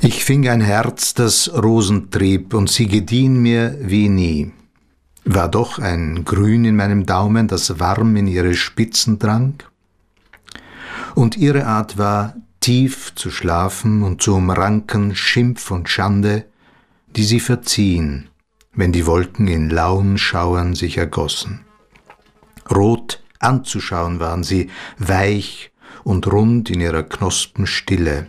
Ich fing ein Herz, das Rosen trieb, und sie gedien mir wie nie. War doch ein Grün in meinem Daumen, das warm in ihre Spitzen drang? Und ihre Art war, tief zu schlafen und zu umranken Schimpf und Schande, die sie verziehen, wenn die Wolken in lauen Schauern sich ergossen. Rot anzuschauen waren sie, weich und rund in ihrer Knospenstille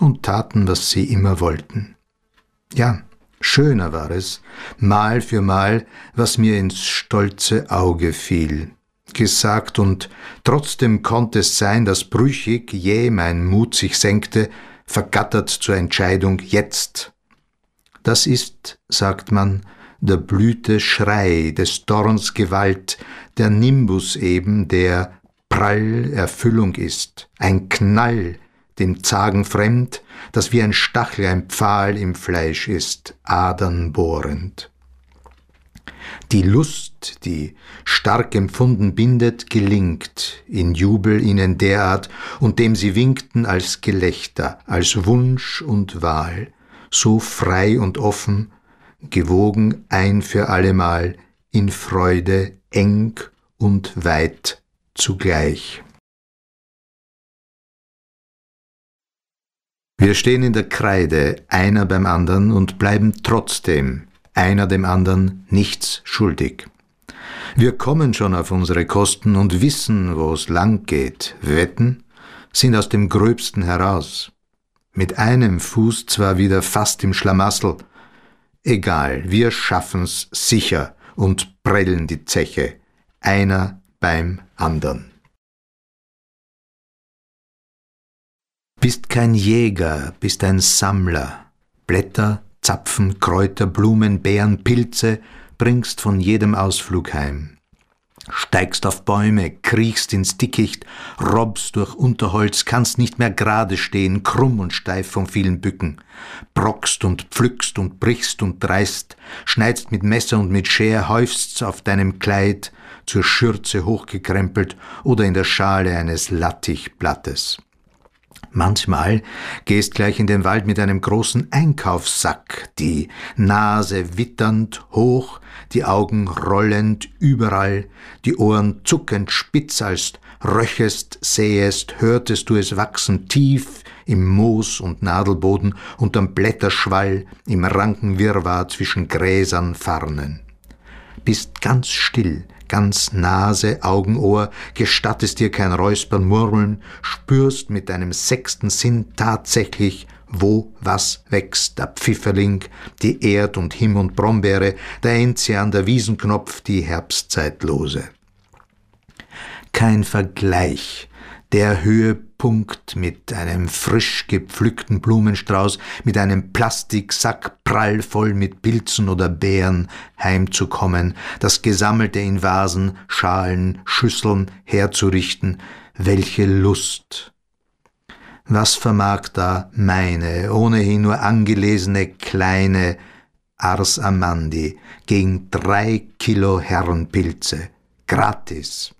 und taten, was sie immer wollten. Ja, schöner war es, Mal für Mal, was mir ins stolze Auge fiel. Gesagt und trotzdem konnte es sein, dass brüchig jäh mein Mut sich senkte, vergattert zur Entscheidung jetzt. Das ist, sagt man, der Blüte Schrei, des Dorns Gewalt, der Nimbus eben, der Prall Erfüllung ist, ein Knall, dem Zagen fremd, das wie ein Stachel, ein Pfahl im Fleisch ist, Adern bohrend. Die Lust, die stark empfunden bindet, gelingt in Jubel ihnen derart, und dem sie winkten als Gelächter, als Wunsch und Wahl, so frei und offen, gewogen ein für allemal, in Freude eng und weit zugleich. Wir stehen in der Kreide, einer beim anderen, und bleiben trotzdem einer dem anderen nichts schuldig. Wir kommen schon auf unsere Kosten und wissen, wo es lang geht, wetten, sind aus dem Gröbsten heraus. Mit einem Fuß zwar wieder fast im Schlamassel, egal, wir schaffen's sicher und prellen die Zeche, einer beim andern. Bist kein Jäger, bist ein Sammler. Blätter, Zapfen, Kräuter, Blumen, Beeren, Pilze bringst von jedem Ausflug heim. Steigst auf Bäume, kriechst ins Dickicht, robbst durch Unterholz, kannst nicht mehr gerade stehen, krumm und steif vom vielen Bücken. Brockst und pflückst und brichst und dreist, schneidst mit Messer und mit Scher, häufst's auf deinem Kleid, zur Schürze hochgekrempelt oder in der Schale eines Lattichblattes. Manchmal gehst gleich in den Wald mit einem großen Einkaufssack, die Nase witternd hoch, die Augen rollend überall, die Ohren zuckend spitz, als röchest, sähest, hörtest du es wachsen tief im Moos und Nadelboden, unterm Blätterschwall, im ranken Wirrwarr zwischen Gräsern, Farnen. Bist ganz still, ganz Nase, Augen, Ohr, gestattest dir kein Räuspern, Murmeln, spürst mit deinem sechsten Sinn tatsächlich, wo was wächst, der Pfifferling, die Erd- und Himm- und Brombeere, der Enzian, der Wiesenknopf, die Herbstzeitlose. Kein Vergleich der Höhepunkt mit einem frisch gepflückten Blumenstrauß, mit einem Plastiksack prallvoll mit Pilzen oder Beeren heimzukommen, das Gesammelte in Vasen, Schalen, Schüsseln herzurichten, welche Lust! Was vermag da meine, ohnehin nur angelesene kleine Ars Amandi gegen drei Kilo Herrenpilze, gratis?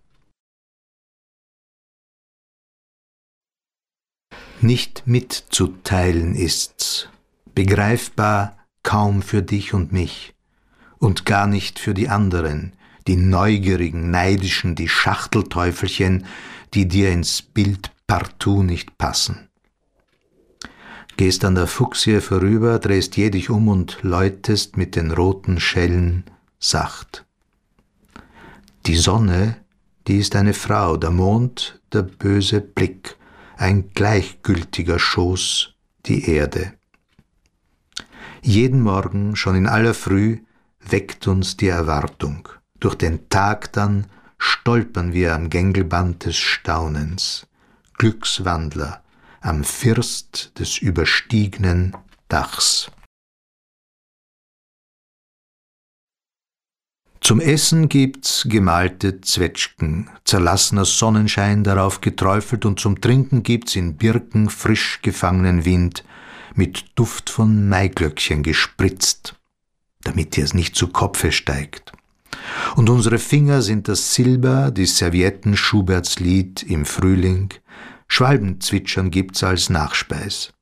Nicht mitzuteilen ist's, begreifbar kaum für dich und mich und gar nicht für die anderen, die neugierigen, neidischen, die Schachtelteufelchen, die dir ins Bild partout nicht passen. Gehst an der Fuchsie vorüber, drehst je dich um und läutest mit den roten Schellen sacht. Die Sonne, die ist eine Frau, der Mond, der böse Blick, ein gleichgültiger Schoß die Erde. Jeden Morgen, schon in aller Früh, weckt uns die Erwartung. Durch den Tag dann stolpern wir am Gängelband des Staunens, Glückswandler am First des überstiegnen Dachs. Zum Essen gibt's gemalte Zwetschgen, zerlassener Sonnenschein darauf geträufelt und zum Trinken gibt's in Birken frisch gefangenen Wind mit Duft von Maiglöckchen gespritzt, damit dir's nicht zu Kopfe steigt. Und unsere Finger sind das Silber, die Servietten Schuberts Lied im Frühling, Schwalbenzwitschern gibt's als Nachspeis.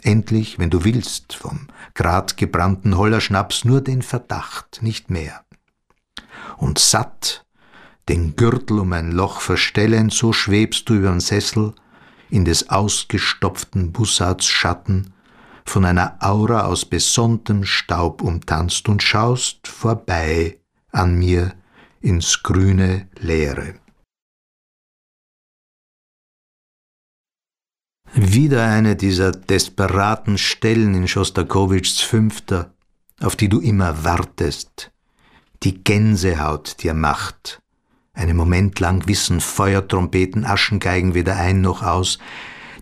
Endlich, wenn du willst, vom gradgebrannten Hollerschnaps nur den Verdacht, nicht mehr. Und satt, den Gürtel um ein Loch verstellend, so schwebst du überm Sessel in des ausgestopften Bussards Schatten, von einer Aura aus besonntem Staub umtanzt und schaust vorbei an mir ins grüne Leere. Wieder eine dieser desperaten Stellen in Schostakowitschs Fünfter, auf die du immer wartest, die Gänsehaut dir macht. Einen Moment lang wissen Feuertrompeten, Aschengeigen weder ein noch aus,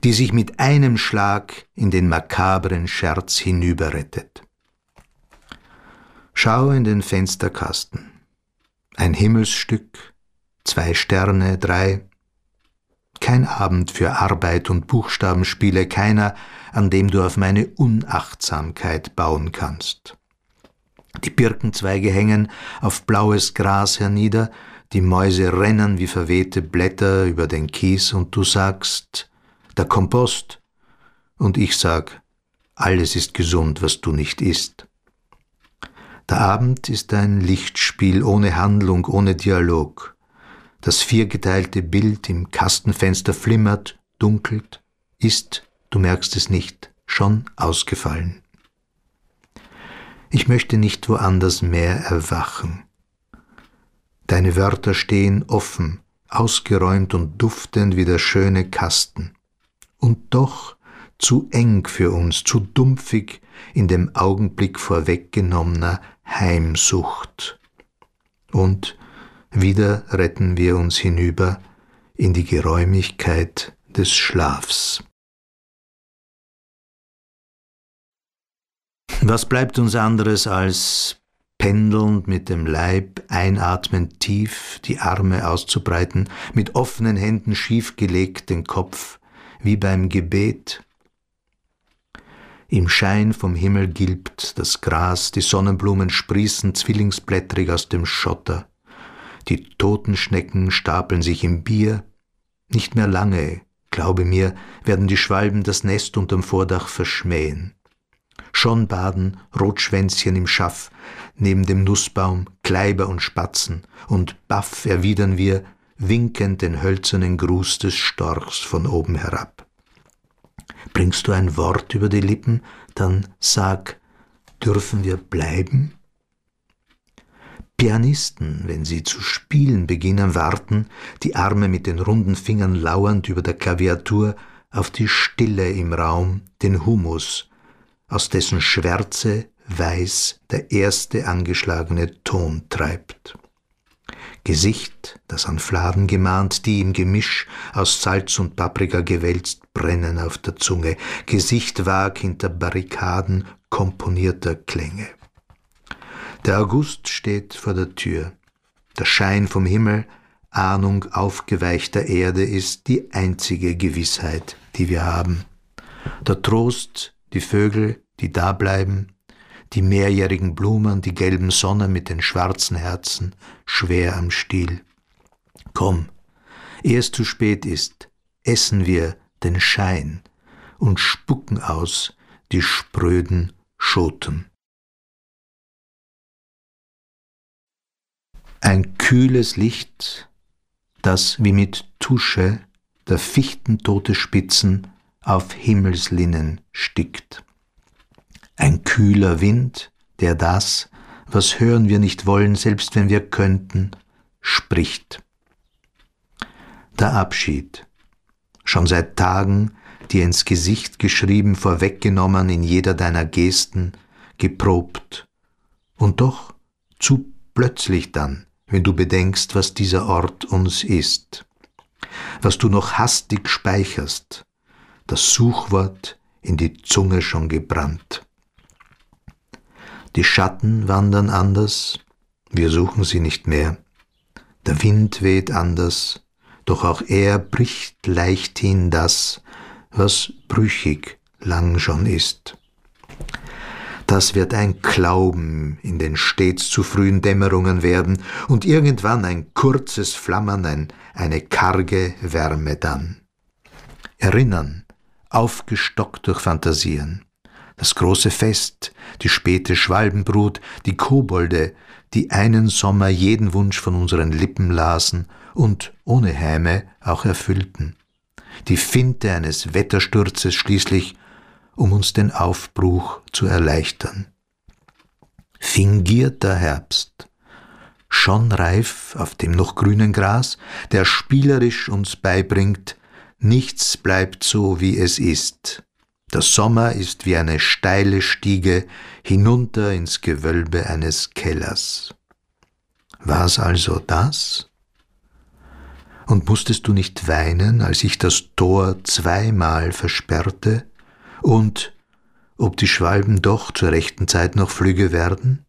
die sich mit einem Schlag in den makabren Scherz hinüberrettet. Schau in den Fensterkasten. Ein Himmelsstück, zwei Sterne, drei, kein Abend für Arbeit und Buchstabenspiele, keiner, an dem du auf meine Unachtsamkeit bauen kannst. Die Birkenzweige hängen auf blaues Gras hernieder, die Mäuse rennen wie verwehte Blätter über den Kies und du sagst, der Kompost, und ich sag, alles ist gesund, was du nicht isst. Der Abend ist ein Lichtspiel ohne Handlung, ohne Dialog. Das viergeteilte Bild im Kastenfenster flimmert, dunkelt, ist, du merkst es nicht, schon ausgefallen. Ich möchte nicht woanders mehr erwachen. Deine Wörter stehen offen, ausgeräumt und duftend wie der schöne Kasten. Und doch zu eng für uns, zu dumpfig in dem Augenblick vorweggenommener Heimsucht. Und wieder retten wir uns hinüber in die Geräumigkeit des Schlafs. Was bleibt uns anderes als pendelnd mit dem Leib, einatmend tief, die Arme auszubreiten, mit offenen Händen schiefgelegt den Kopf, wie beim Gebet. Im Schein vom Himmel gilbt das Gras, die Sonnenblumen sprießen zwillingsblättrig aus dem Schotter. Die Totenschnecken stapeln sich im Bier. Nicht mehr lange, glaube mir, werden die Schwalben das Nest unterm Vordach verschmähen. Schon baden Rotschwänzchen im Schaff, neben dem Nussbaum Kleiber und Spatzen, und baff erwidern wir, winkend den hölzernen Gruß des Storchs von oben herab. Bringst du ein Wort über die Lippen, dann sag, dürfen wir bleiben? Pianisten, wenn sie zu spielen beginnen, warten, die Arme mit den runden Fingern lauernd über der Klaviatur, auf die Stille im Raum, den Humus, aus dessen Schwärze weiß der erste angeschlagene Ton treibt. Gesicht, das an Fladen gemahnt, die im Gemisch aus Salz und Paprika gewälzt brennen auf der Zunge, Gesicht vag hinter Barrikaden komponierter Klänge. Der August steht vor der Tür. Der Schein vom Himmel, Ahnung aufgeweichter Erde ist die einzige Gewissheit, die wir haben. Der Trost, die Vögel, die da bleiben, die mehrjährigen Blumen, die gelben Sonnen mit den schwarzen Herzen, schwer am Stiel. Komm, ehe es zu spät ist, essen wir den Schein und spucken aus die spröden Schoten. Ein kühles Licht, das wie mit Tusche der fichtentote Spitzen auf Himmelslinnen stickt. Ein kühler Wind, der das, was hören wir nicht wollen, selbst wenn wir könnten, spricht. Der Abschied, schon seit Tagen dir ins Gesicht geschrieben, vorweggenommen in jeder deiner Gesten, geprobt, und doch zu plötzlich dann, wenn du bedenkst, was dieser Ort uns ist, was du noch hastig speicherst, das Suchwort in die Zunge schon gebrannt. Die Schatten wandern anders, wir suchen sie nicht mehr. Der Wind weht anders, doch auch er bricht leichthin das, was brüchig lang schon ist. Das wird ein Klauben in den stets zu frühen Dämmerungen werden und irgendwann ein kurzes Flammern, ein, eine karge Wärme dann. Erinnern, aufgestockt durch Fantasien. Das große Fest, die späte Schwalbenbrut, die Kobolde, die einen Sommer jeden Wunsch von unseren Lippen lasen und ohne Heime auch erfüllten. Die Finte eines Wettersturzes schließlich, um uns den Aufbruch zu erleichtern. Fingierter Herbst, schon reif auf dem noch grünen Gras, der spielerisch uns beibringt, nichts bleibt so, wie es ist. Der Sommer ist wie eine steile Stiege hinunter ins Gewölbe eines Kellers. War's also das? Und musstest du nicht weinen, als ich das Tor zweimal versperrte? Und ob die Schwalben doch zur rechten Zeit noch flügge werden?